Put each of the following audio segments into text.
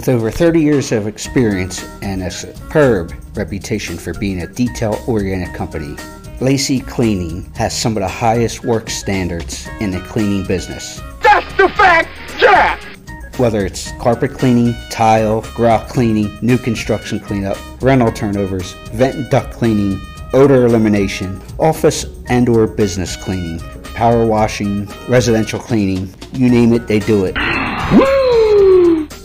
With over 30 years of experience and a superb reputation for being a detail oriented company, Lacey Cleaning has some of the highest work standards in the cleaning business. That's the fact, Jack! Whether it's carpet cleaning, tile, grout cleaning, new construction cleanup, rental turnovers, vent and duct cleaning, odor elimination, office and or business cleaning, power washing, residential cleaning, you name it, they do it.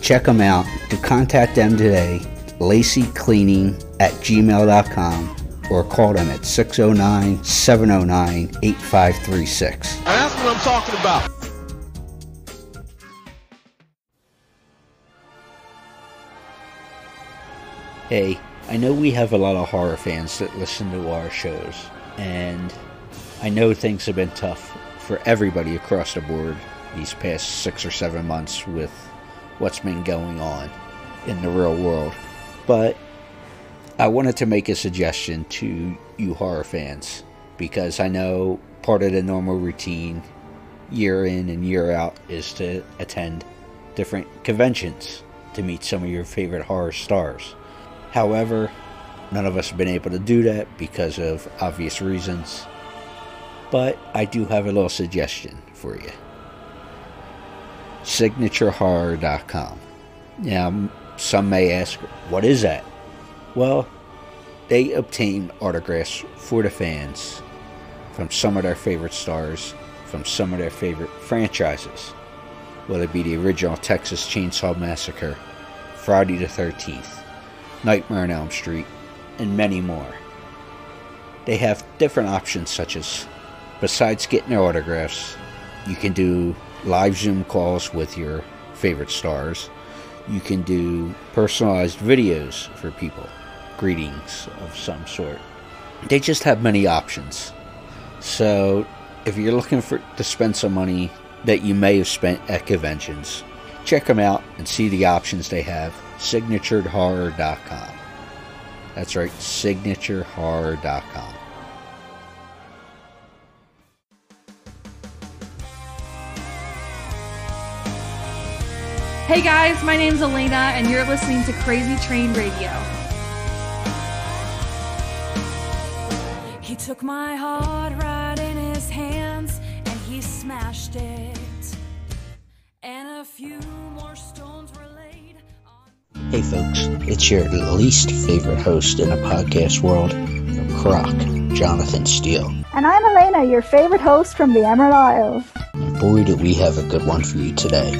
Check them out. To contact them today, lacycleaning at gmail.com or call them at 609 709 8536. That's what I'm talking about. Hey, I know we have a lot of horror fans that listen to our shows, and I know things have been tough for everybody across the board these past six or seven months with what's been going on in the real world. But I wanted to make a suggestion to you horror fans because I know part of the normal routine year in and year out is to attend different conventions to meet some of your favorite horror stars. However, none of us have been able to do that because of obvious reasons. But I do have a little suggestion for you signaturehorror.com. Now, some may ask, what is that? Well, they obtain autographs for the fans from some of their favorite stars, from some of their favorite franchises, whether it be the original Texas Chainsaw Massacre, Friday the 13th, Nightmare on Elm Street, and many more. They have different options, such as, besides getting their autographs, you can do live Zoom calls with your favorite stars. You can do personalized videos for people, greetings of some sort. They just have many options. So, if you're looking for to spend some money that you may have spent at conventions, check them out and see the options they have. Signaturedhorror.com. That's right, signaturedhorror.com. Hey guys, my name's Elena, and you're listening to Crazy Train Radio. He took my heart right in his hands and he smashed it. And a few more stones were laid on. Hey folks, it's your least favorite host in the podcast world, Croc, Jonathan Steele. And I'm Elena, your favorite host from the Emerald Isles. And boy, do we have a good one for you today.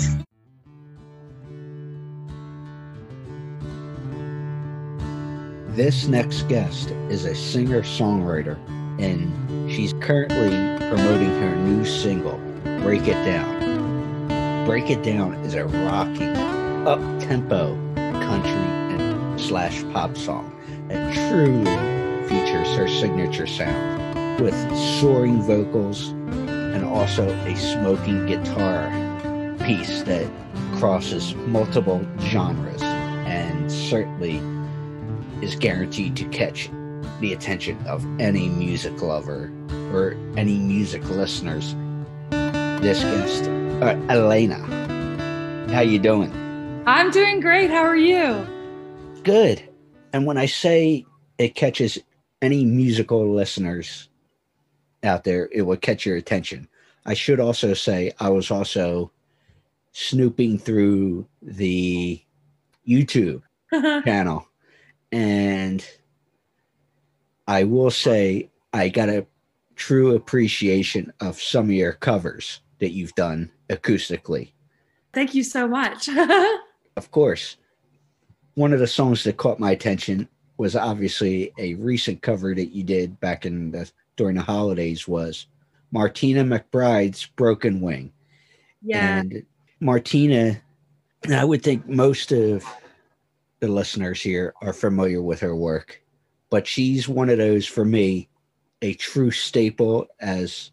This next guest is a singer songwriter, and she's currently promoting her new single, Break It Down. Break It Down is a rocking, up tempo country and slash pop song that truly features her signature sound with soaring vocals and also a smoking guitar piece that crosses multiple genres and certainly is guaranteed to catch the attention of any music lover or any music listeners. This guest, uh, Elena, how you doing? I'm doing great. How are you? Good. And when I say it catches any musical listeners out there, it will catch your attention. I should also say I was also snooping through the YouTube channel and I will say I got a true appreciation of some of your covers that you've done acoustically. Thank you so much. Of course, one of the songs that caught my attention was obviously a recent cover that you did back in the during the holidays was Martina McBride's Broken Wing. yeah. And Martina, I would think most of the listeners here are familiar with her work, but she's one of those for me, a true staple as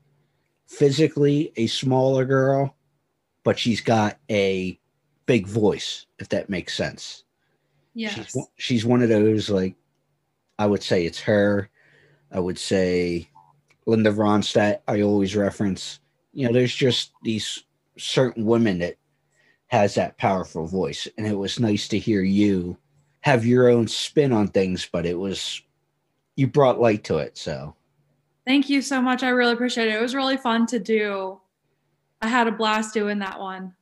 physically a smaller girl, but she's got a big voice, if that makes sense. yes. She's, she's one of those, like, I would say it's her. I would say Linda Ronstadt, I always reference. You know, there's just these certain women that has that powerful voice. And it was nice to hear you have your own spin on things, but it was, you brought light to it. So, Thank you so much. I really appreciate it. It was really fun to do. I had a blast doing that one.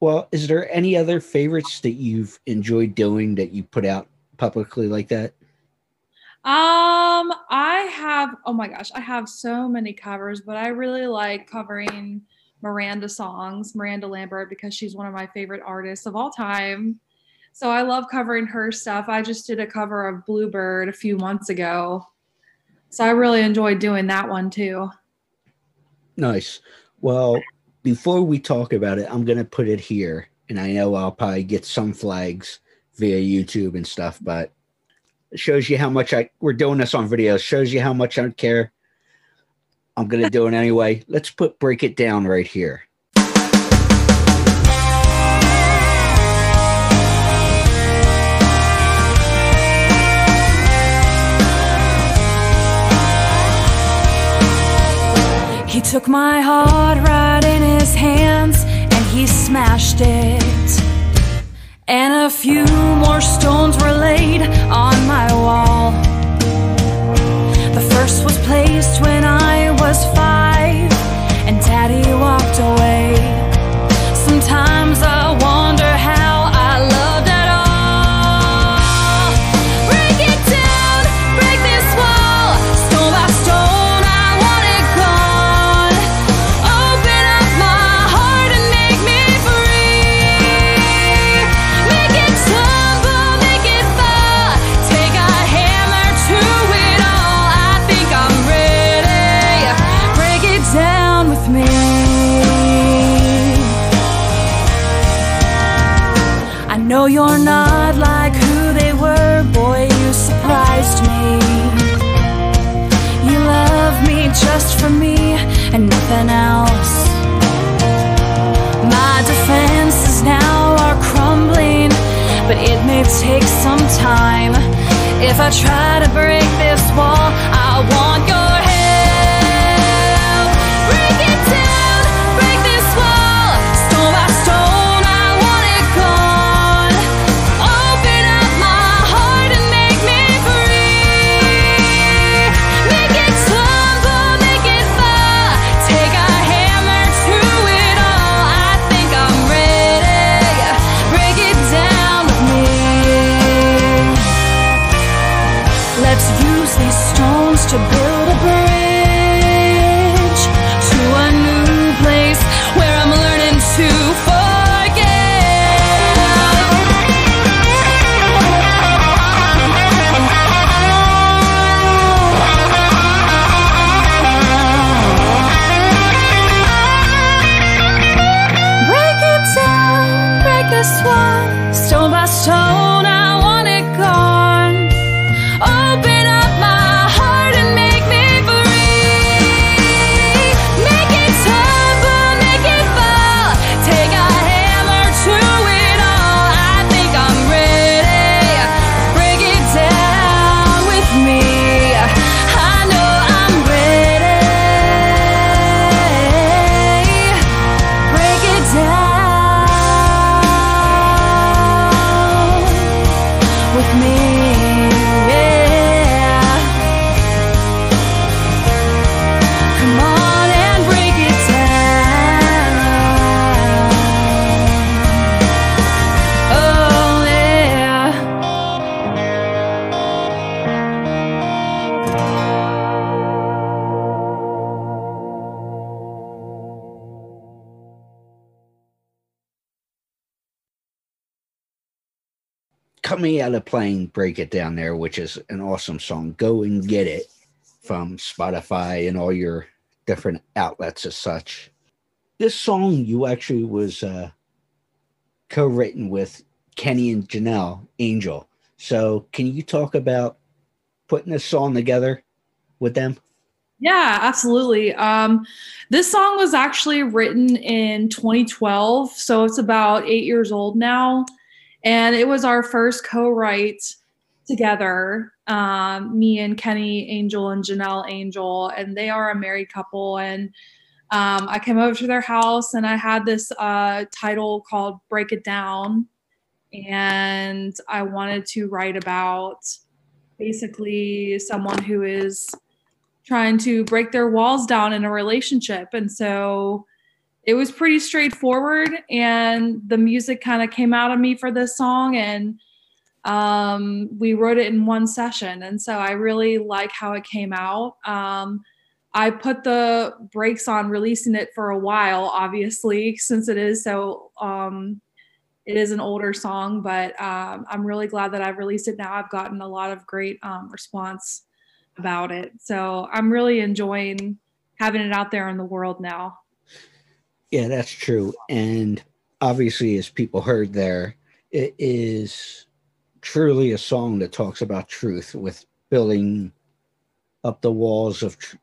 well, is there any other favorites that you've enjoyed doing that you put out publicly like that? Um, I have oh my gosh, I have so many covers, but I really like covering Miranda songs, Miranda Lambert, because she's one of my favorite artists of all time. So I love covering her stuff. I just did a cover of Bluebird a few months ago. So I really enjoyed doing that one too. Nice. Well, before we talk about it, I'm going to put it here. And I know I'll probably get some flags via YouTube and stuff, but it shows you how much I, we're doing this on video, shows you how much I don't care. I'm going to do it anyway. Let's put break it down right here. He took my heart right in his hands and he smashed it. And a few more stones were laid on my wall. First was placed when I was five and daddy walked away. Coming out of playing Break It Down there, which is an awesome song. Go and get it from Spotify and all your different outlets as such. This song you actually was uh, co-written with Kenny and Janelle Angel. So can you talk about putting this song together with them? Yeah, absolutely. Um, this song was actually written in 2012, so it's about eight years old now, and it was our first co-write together. Um, me and Kenny Angel and Janelle Angel, and they are a married couple. And um, I came over to their house, and I had this uh, title called "Break It Down," and I wanted to write about basically someone who is trying to break their walls down in a relationship. And so it was pretty straightforward. And the music kind of came out of me for this song. And um, we wrote it in one session. And so I really like how it came out. Um, I put the brakes on releasing it for a while, obviously, since it is so. Um, it is an older song, but um, I'm really glad that I've released it now. I've gotten a lot of great um, response about it. So I'm really enjoying having it out there in the world now. Yeah, that's true. And obviously, as people heard there, it is truly a song that talks about truth with building up the walls of tr-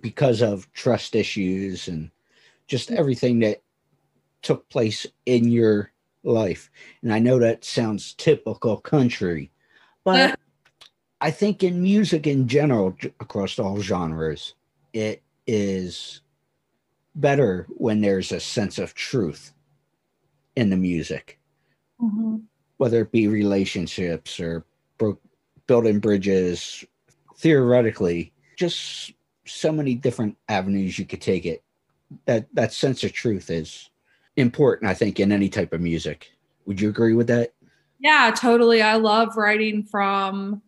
because of trust issues and just everything that took place in your life. And I know that sounds typical country, but I think in music in general, across all genres, it is better when there's a sense of truth in the music, Mm-hmm. whether it be relationships or bro- building bridges. Theoretically, just so many different avenues you could take it. That that sense of truth is important, I think, in any type of music. Would you agree with that? Yeah, totally. I love writing from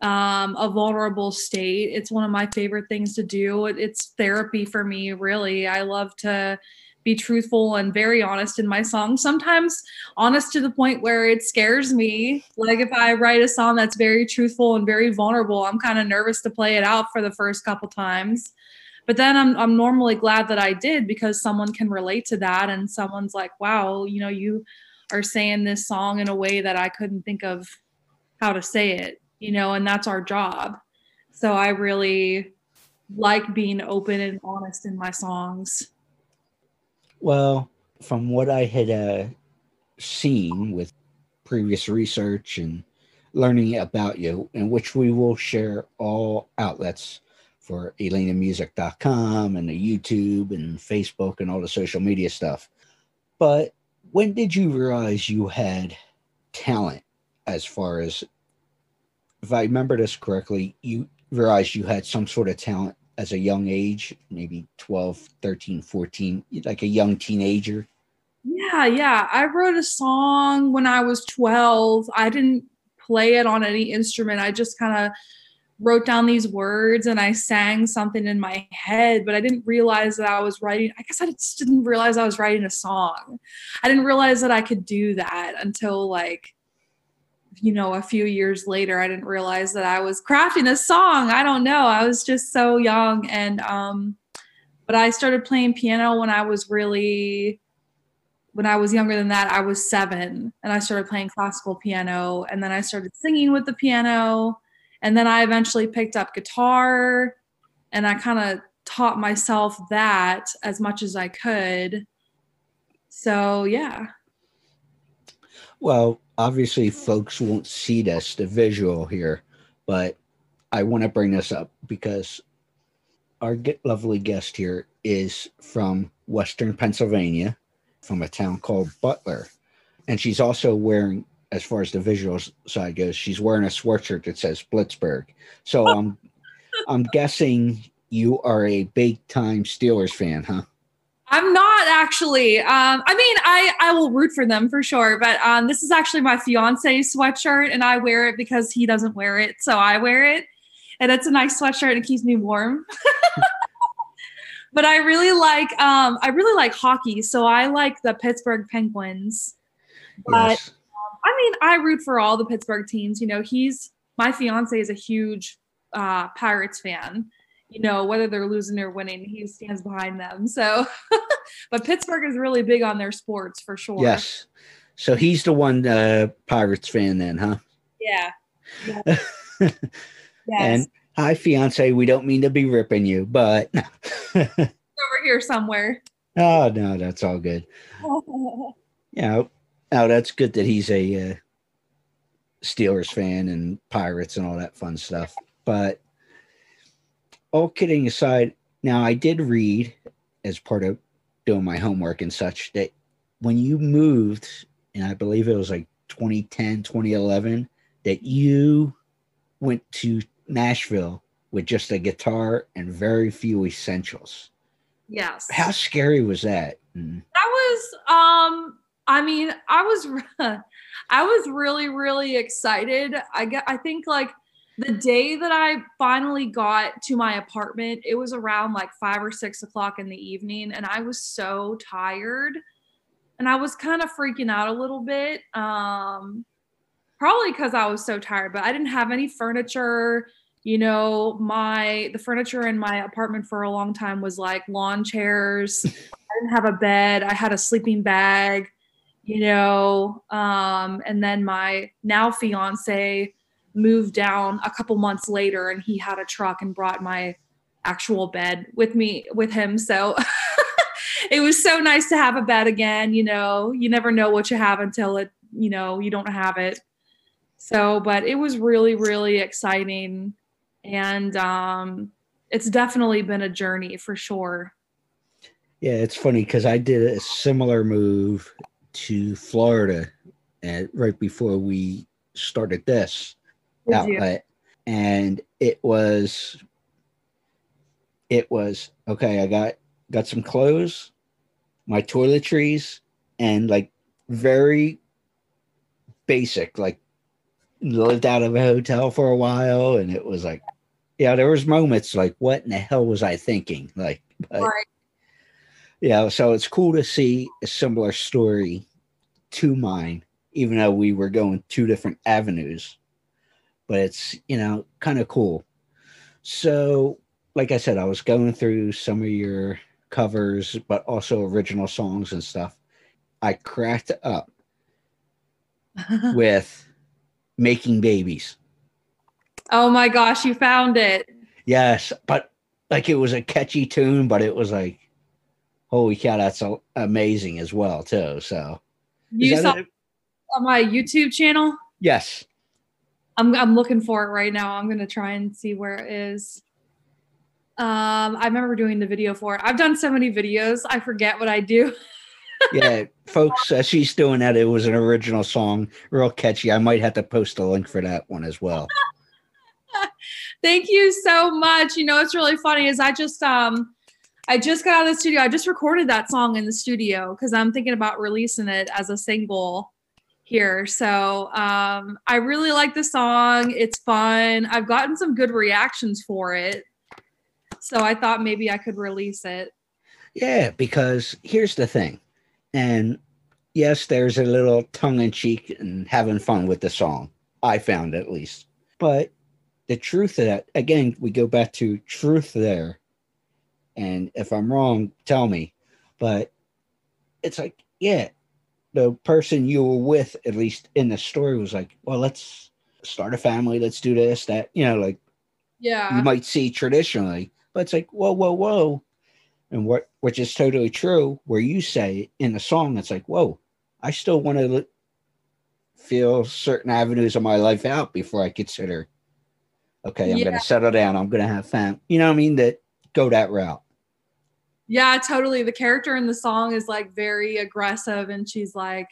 um, a vulnerable state. It's one of my favorite things to do. It, it's therapy for me, really. I love to be truthful and very honest in my songs. Sometimes honest to the point where it scares me. Like if I write a song that's very truthful and very vulnerable, I'm kind of nervous to play it out for the first couple times. But then I'm I'm normally glad that I did because someone can relate to that and someone's like, "Wow, you know, you are saying this song in a way that I couldn't think of how to say it." You know, and that's our job. So I really like being open and honest in my songs. Well, from what I had uh, seen with previous research and learning about you, in which we will share all outlets for elenamusic.com and the YouTube and Facebook and all the social media stuff. But when did you realize you had talent as far as, if I remember this correctly, you realized you had some sort of talent as a young age, maybe 12, 13, 14, like a young teenager? Yeah, yeah. I wrote a song when I was 12. I didn't play it on any instrument. I just kind of wrote down these words and I sang something in my head, but I didn't realize that I was writing. I guess I just didn't realize I was writing a song. I didn't realize that I could do that until like, you know, a few years later. I didn't realize that I was crafting a song. I don't know. I was just so young. And, um, but I started playing piano when I was really, when I was younger than that, I was seven and I started playing classical piano. And then I started singing with the piano and then I eventually picked up guitar and I kind of taught myself that as much as I could. So, yeah. Well, obviously, folks won't see this, the visual here, but I want to bring this up because our lovely guest here is from Western Pennsylvania, from a town called Butler. And she's also wearing as far as the visual side goes, she's wearing a sweatshirt that says Blitzburg. So I'm I'm guessing you are a big time Steelers fan, huh? I'm not actually. Um, I mean, I I will root for them for sure, but um, this is actually my fiance's sweatshirt, and I wear it because he doesn't wear it, so I wear it, and it's a nice sweatshirt and it keeps me warm. but I really like um, I really like hockey, so I like the Pittsburgh Penguins. But yes. I mean, I root for all the Pittsburgh teams. You know, he's my fiance is a huge uh, Pirates fan. You know, whether they're losing or winning, he stands behind them. So, but Pittsburgh is really big on their sports for sure. Yes. So he's the one uh, Pirates fan, then, huh? Yeah. yeah. yes. And hi, fiance. We don't mean to be ripping you, but over here somewhere. Oh no, that's all good. yeah, now that's good that he's a uh, Steelers fan and Pirates and all that fun stuff. But all kidding aside, now I did read as part of doing my homework and such that when you moved, and I believe it was like 2010, 2011, that you went to Nashville with just a guitar and very few essentials. Yes. How scary was that? Mm. That was um I mean, I was I was really really excited. I get I think like the day that I finally got to my apartment, it was around like five or six o'clock in the evening, and I was so tired, and I was kind of freaking out a little bit. Um, probably because I was so tired, but I didn't have any furniture. You know, my the furniture in my apartment for a long time was like lawn chairs. I didn't have a bed. I had a sleeping bag you know um, and then my now fiance moved down a couple months later and he had a truck and brought my actual bed with me with him. So it was so nice to have a bed again you know you never know what you have until it you know you don't have it. So but it was really really exciting. And um it's definitely been a journey for sure. Yeah it's funny because i did a similar move to Florida and right before we started this Did outlet. You? And it was it was okay, I got got some clothes, my toiletries, and like very basic, like lived out of a hotel for a while and it was like yeah, there was moments like what in the hell was I thinking? Like but, right yeah, so it's cool to see a similar story to mine, even though we were going two different avenues. But it's, you know, kind of cool. So, like I said, I was going through some of your covers, but also original songs and stuff. I cracked up with making babies. Oh my gosh, you found it. Yes, but like it was a catchy tune, but it was like holy cow, that's amazing as well too. So you saw on my YouTube channel? Yes. I'm I'm looking for it right now. I'm gonna try and see where it is. Um, I remember doing the video for it. I've done so many videos, I forget what I do. yeah, folks, uh, she's doing that. It was an original song, real catchy. I might have to post a link for that one as well. Thank you so much. You know, it's really funny is I just um I just got out of the studio. I just recorded that song in the studio because I'm thinking about releasing it as a single. Here. So um, I really like the song. It's fun. I've gotten some good reactions for it. So I thought maybe I could release it. Yeah, because here's the thing. And yes, there's a little tongue in cheek and having fun with the song. I found at least. But the truth of that, again, we go back to truth there. And if I'm wrong, tell me. But it's like, yeah, the person you were with, at least in the story, was like, well, let's start a family, let's do this, that, you know, like Yeah. you might see traditionally, but it's like, whoa, whoa, whoa. And what, which is totally true, where you say in the song, it's like, whoa, I still want to feel certain avenues of my life out before I consider, okay, I'm gonna settle down, I'm going to have fam, you know what I mean? That go that route. Yeah, totally. The character in the song is like very aggressive and she's like,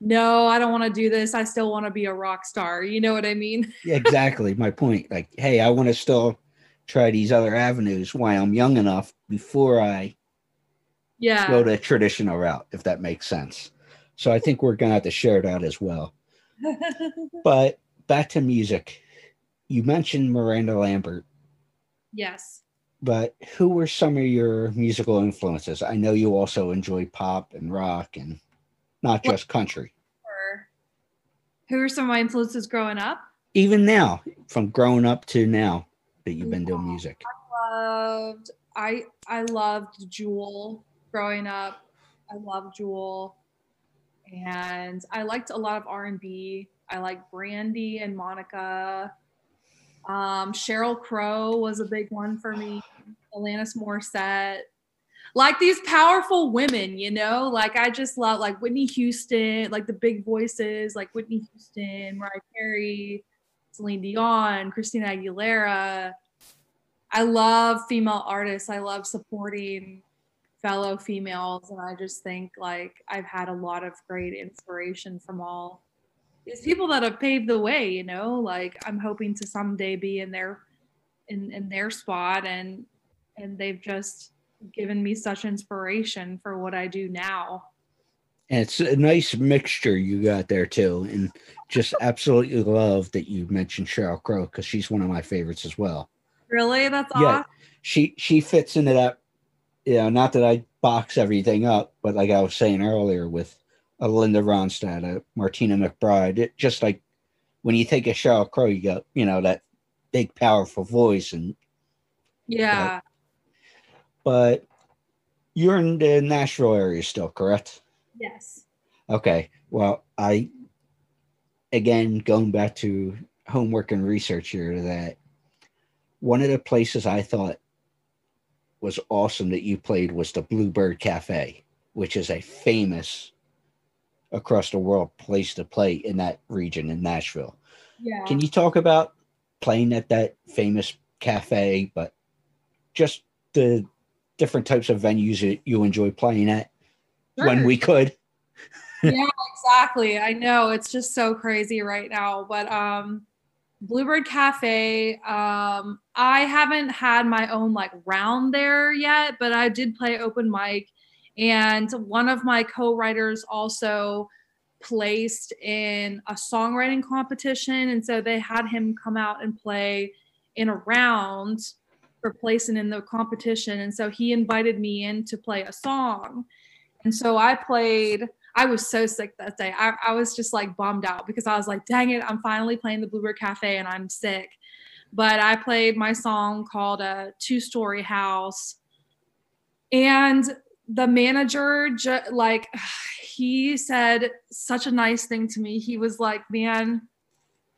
no, I don't want to do this. I still want to be a rock star. You know what I mean? Yeah, exactly my point. Like, hey, I want to still try these other avenues while I'm young enough before I Yeah. go the traditional route, if that makes sense. So I think we're gonna have to share that as well. But back to music. You mentioned Miranda Lambert, yes. But who were some of your musical influences? I know you also enjoy pop and rock and not just country. Who are some of my influences growing up? Even now, from growing up to now that you've been doing music. I loved I I loved Jewel growing up. I loved Jewel. And I liked a lot of R&B. I like Brandy and Monica. Um, Sheryl Crow was a big one for me. Alanis Morissette. Like these powerful women, you know? Like I just love like Whitney Houston, like the big voices, like Whitney Houston, Mariah Carey, Celine Dion, Christina Aguilera. I love female artists. I love supporting fellow females. And I just think like I've had a lot of great inspiration from all these people that have paved the way, you know, like I'm hoping to someday be in their in, in their spot and and they've just given me such inspiration for what I do now. And it's a nice mixture you got there too. And just absolutely love that you mentioned Sheryl Crow because she's one of my favorites as well. Really? That's Yeah. awesome. She she fits into that, you know, not that I box everything up, but like I was saying earlier with a Linda Ronstadt, a Martina McBride, it just like when you think of Sheryl Crow, you got, you know, that big powerful voice and Yeah. but you're in the Nashville area still, correct? Yes. Okay. Well, I again going back to homework and research here that one of the places I thought was awesome that you played was the Bluebird Cafe, which is a famous across the world place to play in that region in Nashville. Yeah. Can you talk about playing at that famous cafe, but just the different types of venues that you enjoy playing at when we could? yeah, exactly. I know it's just so crazy right now. But um Bluebird Cafe, um, I haven't had my own like round there yet, but I did play open mic. And one of my co-writers also placed in a songwriting competition. And so they had him come out and play in a round for placing in the competition. And so he invited me in to play a song. And so I played, I was so sick that day. I, I was just like bummed out because I was like, dang it, I'm finally playing the Bluebird Cafe and I'm sick. But I played my song called a two story house. And the manager, ju- like, he said such a nice thing to me. He was like, man,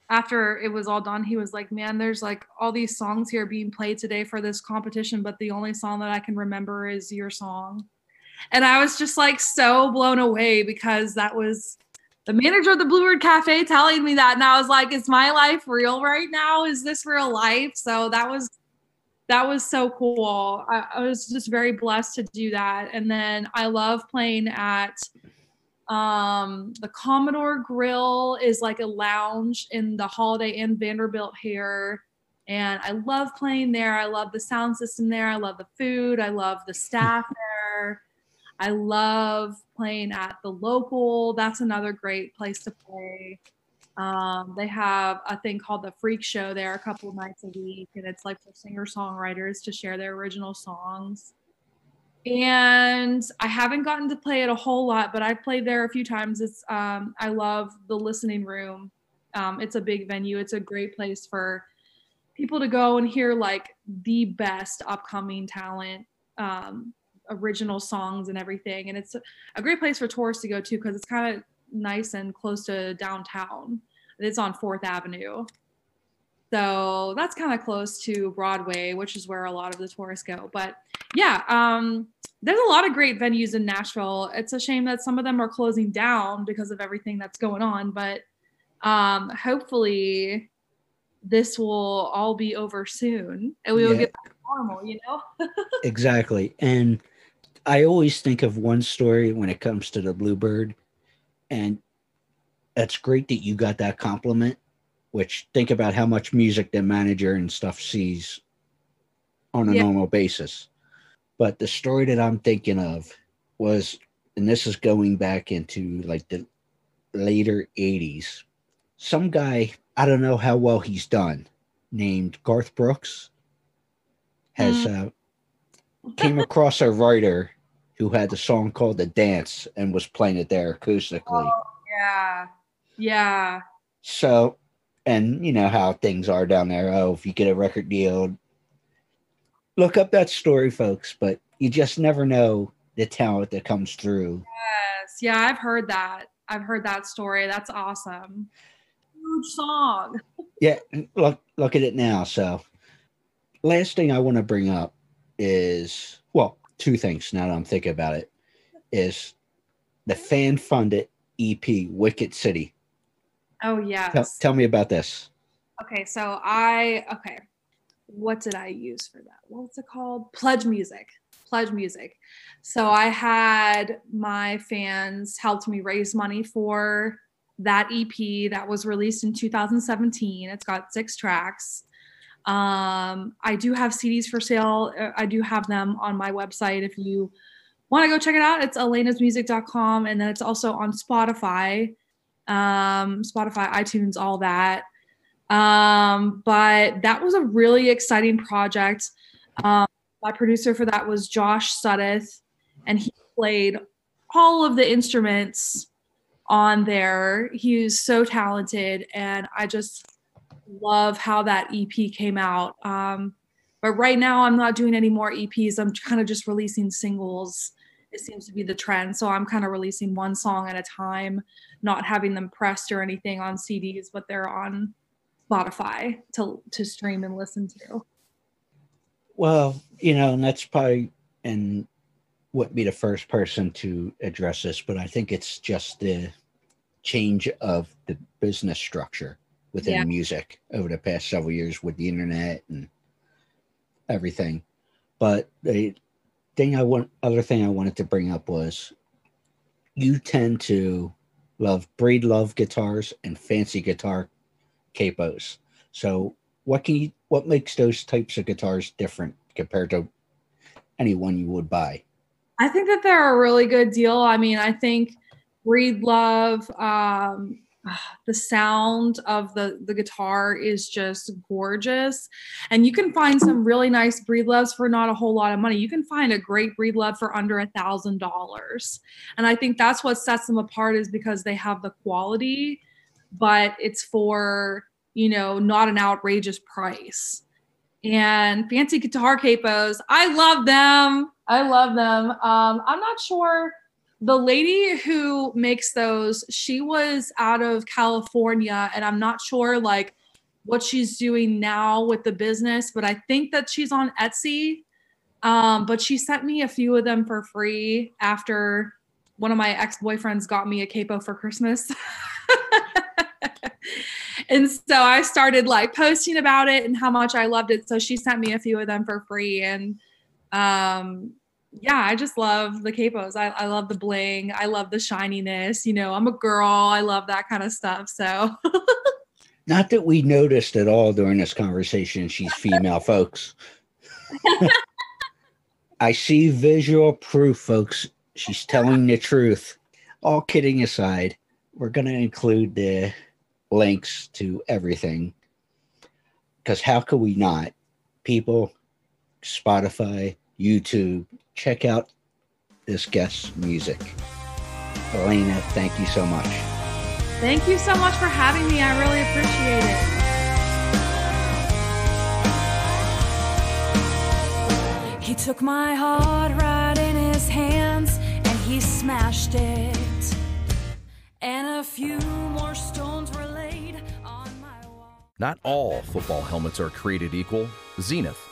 after it was all done, he was like, man, there's like all these songs here being played today for this competition, but the only song that I can remember is your song. And I was just like so blown away because that was the manager of the Bluebird Cafe telling me that. And I was like, is my life real right now? Is this real life? So that was that was so cool. I, I was just very blessed to do that. And then I love playing at um the Commodore Grill is like a lounge in the Holiday Inn Vanderbilt here. And I love playing there. I love the sound system there. I love the food. I love the staff there. I love playing at the local. That's another great place to play. Um, they have a thing called the Freak Show there a couple nights a week, and it's like for singer songwriters to share their original songs. And I haven't gotten to play it a whole lot, but I've played there a few times. It's um, I love the listening room. Um, it's a big venue. It's a great place for people to go and hear like the best upcoming talent, um, original songs and everything. And it's a great place for tourists to go to because it's kind of nice and close to downtown. It's on Fourth Avenue. So that's kind of close to Broadway, which is where a lot of the tourists go. But yeah, um, there's a lot of great venues in Nashville. It's a shame that some of them are closing down because of everything that's going on, but um, hopefully this will all be over soon and we will Yeah. get back to normal, you know? Exactly. And I always think of one story when it comes to the Bluebird. And that's great that you got that compliment, which think about how much music the manager and stuff sees on a Yeah. normal basis. But the story that I'm thinking of was, and this is going back into like the later 80s, some guy, I don't know how well he's done, named Garth Brooks has uh, came across a writer who had a song called "The Dance" and was playing it there acoustically. Oh, yeah. Yeah. So, and you know how things are down there. Oh, if you get a record deal, look up that story, folks. But you just never know the talent that comes through. Yes. Yeah, I've heard that. I've heard that story. That's awesome. Huge song. Yeah, look look at it now. So, last thing I want to bring up is two things. Now that I'm thinking about it, is the fan-funded EP "Wicked City." Oh yes. Tell, tell me about this. Okay, so I okay. What did I use for that? What's it called? Pledge music. Pledge music. So I had my fans helped me raise money for that EP that was released in 2017. It's got six tracks. Um, I do have CDs for sale. Uh, I do have them on my website if you want to go check it out. It's elenasmusic.com and then it's also on Spotify, um, Spotify, iTunes, all that. Um, but that was a really exciting project. Um, my producer for that was Josh Suddeth, and he played all of the instruments on there. He was so talented, and I just love how that EP came out. Um, but right now, I'm not doing any more EPs. I'm kind of just releasing singles. It seems to be the trend. So I'm kind of releasing one song at a time, not having them pressed or anything on CDs, but they're on Spotify to to stream and listen to. Well, you know, and that's probably and wouldn't be the first person to address this, but I think it's just the change of the business structure within Yeah. music over the past several years with the internet and everything. But the thing I want, other thing I wanted to bring up was you tend to love Breedlove guitars and fancy guitar capos. So what can you what makes those types of guitars different compared to any one you would buy? I think that they're a really good deal. I mean, I think Breedlove, um, the sound of the the guitar is just gorgeous, and you can find some really nice Breedloves for not a whole lot of money. You can find a great Breedlove for under a thousand dollars, and I think that's what sets them apart is because they have the quality, but it's for you know not an outrageous price and fancy guitar capos. I love them. I love them. Um, I'm not sure. The lady who makes those, she was out of California, and I'm not sure like what she's doing now with the business, but I think that she's on Etsy. Um, but she sent me a few of them for free after one of my ex-boyfriends got me a capo for Christmas. and so I started like posting about it and how much I loved it. So she sent me a few of them for free. And um, yeah, I just love the capos. I, I love the bling. I love the shininess. You know, I'm a girl. I love that kind of stuff. So Not that we noticed at all during this conversation she's female, folks. I see visual proof, folks. She's telling the truth. All kidding aside, we're going to include the links to everything. Because how could we not? People, Spotify, YouTube, check out this guest's music. Elena, thank you so much. Thank you so much for having me. I really appreciate it. He took my heart right in his hands and he smashed it. And a few more stones were laid on my wall. Not all football helmets are created equal. Xenith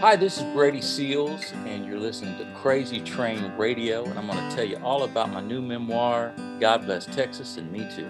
Hi, this is Brady Seals, and you're listening to Crazy Train Radio, and I'm going to tell you all about my new memoir, God Bless Texas and Me Too.